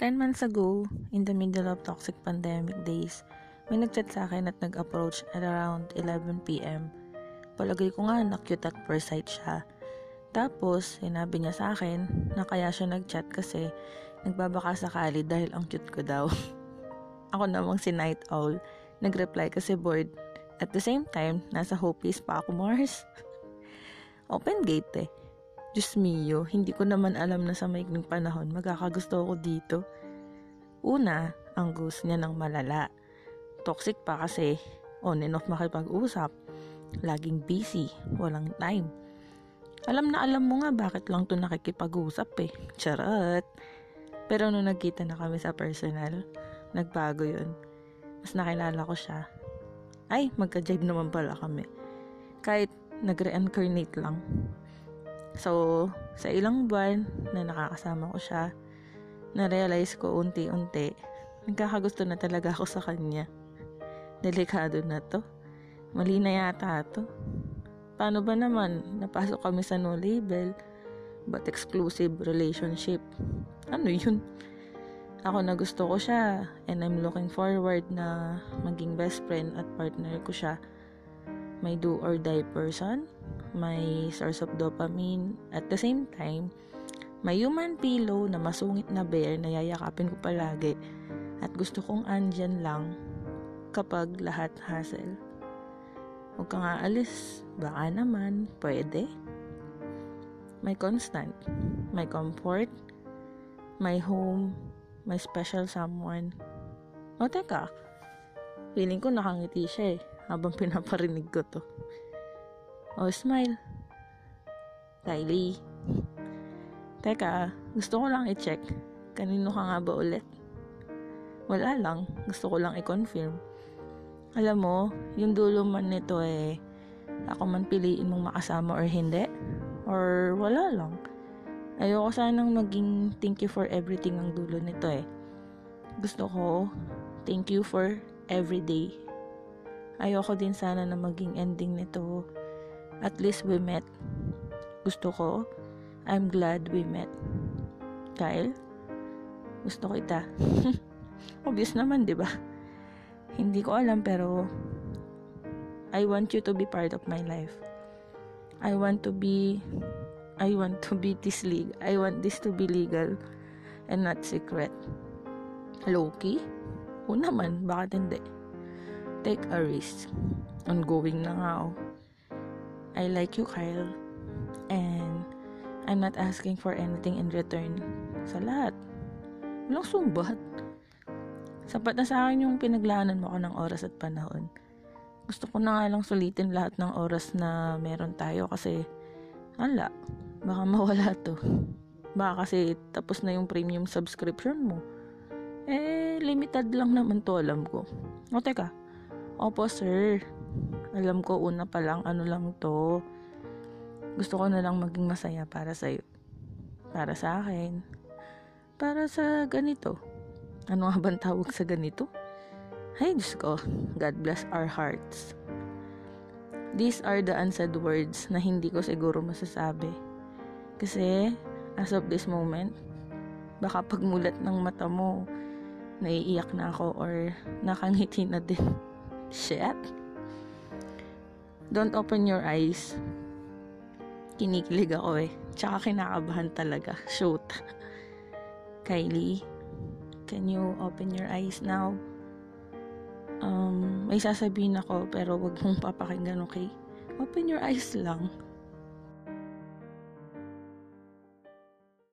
10 months ago, in the middle of toxic pandemic days, may nagchat sa akin at nag-approach at around 11pm. Palagay ko nga na cute at first siya. Tapos, sinabi niya sa akin na kaya siya nag-chat kasi nagbabaka sakali dahil ang cute ko daw. ako namang si Night Owl, nag-reply kasi bored. At the same time, nasa Hopies pa ako Mars. Open gate eh. Diyos mio, hindi ko naman alam na sa maikling panahon magkakagusto ako dito. Una, ang gusto niya ng malala. Toxic pa kasi on and off makipag-usap. Laging busy, walang time. Alam na alam mo nga bakit lang to nakikipag-usap eh. Charot! Pero nung nagkita na kami sa personal, nagbago yun. Mas nakilala ko siya. Ay, magka-jive naman pala kami. Kahit nag-reincarnate lang. So, sa ilang buwan na nakakasama ko siya, na-realize ko unti-unti, nagkakagusto na talaga ako sa kanya. Delikado na to. Mali na yata to. Paano ba naman, napasok kami sa no label, but exclusive relationship. Ano yun? Ako na gusto ko siya, and I'm looking forward na maging best friend at partner ko siya. May do or die person, may source of dopamine, at the same time, may human pillow na masungit na bear na yayakapin ko palagi. At gusto kong andyan lang kapag lahat hassle. Huwag ka nga alis, baka naman, pwede. May constant, may comfort, may home, may special someone. O teka, feeling ko nakangiti siya eh, habang pinaparinig ko to. O smile. Kylie. Teka, gusto ko lang i-check. Kanino ka nga ba ulit? Wala lang. Gusto ko lang i-confirm. Alam mo, yung dulo man nito eh, ako man piliin mong makasama or hindi. Or wala lang. Ayoko sanang maging thank you for everything ang dulo nito eh. Gusto ko, thank you for every day. Ayoko din sana na maging ending nito. At least we met. Gusto ko, I'm glad we met. Kyle, gusto ko ita. Obvious naman, di ba? Hindi ko alam pero I want you to be part of my life. I want to be I want to be this legal. I want this to be legal and not secret. Loki? O naman, bakit hindi? Take a risk. Ongoing na nga oh. I like you, Kyle. And I'm not asking for anything in return. Sa lahat. Walang sumbat. Sapat na sa akin yung pinaglaanan mo ko ng oras at panahon. Gusto ko na nga lang sulitin lahat ng oras na meron tayo kasi ala, baka mawala to. Baka kasi tapos na yung premium subscription mo. Eh, limited lang naman to alam ko. O teka, opo sir, alam ko una pa lang ano lang to. Gusto ko na lang maging masaya para sa'yo. Para sa akin. Para sa ganito. Ano nga bang tawag sa ganito? Ay, Diyos ko. God bless our hearts. These are the unsaid words na hindi ko siguro masasabi. Kasi, as of this moment, baka pagmulat ng mata mo, naiiyak na ako or nakangiti na din. Shit. Don't open your eyes. Kinikilig ako eh. Tsaka kinakabahan talaga. Shoot. Kylie, can you open your eyes now? Um, may sasabihin ako pero wag mong papakinggan, okay? Open your eyes lang.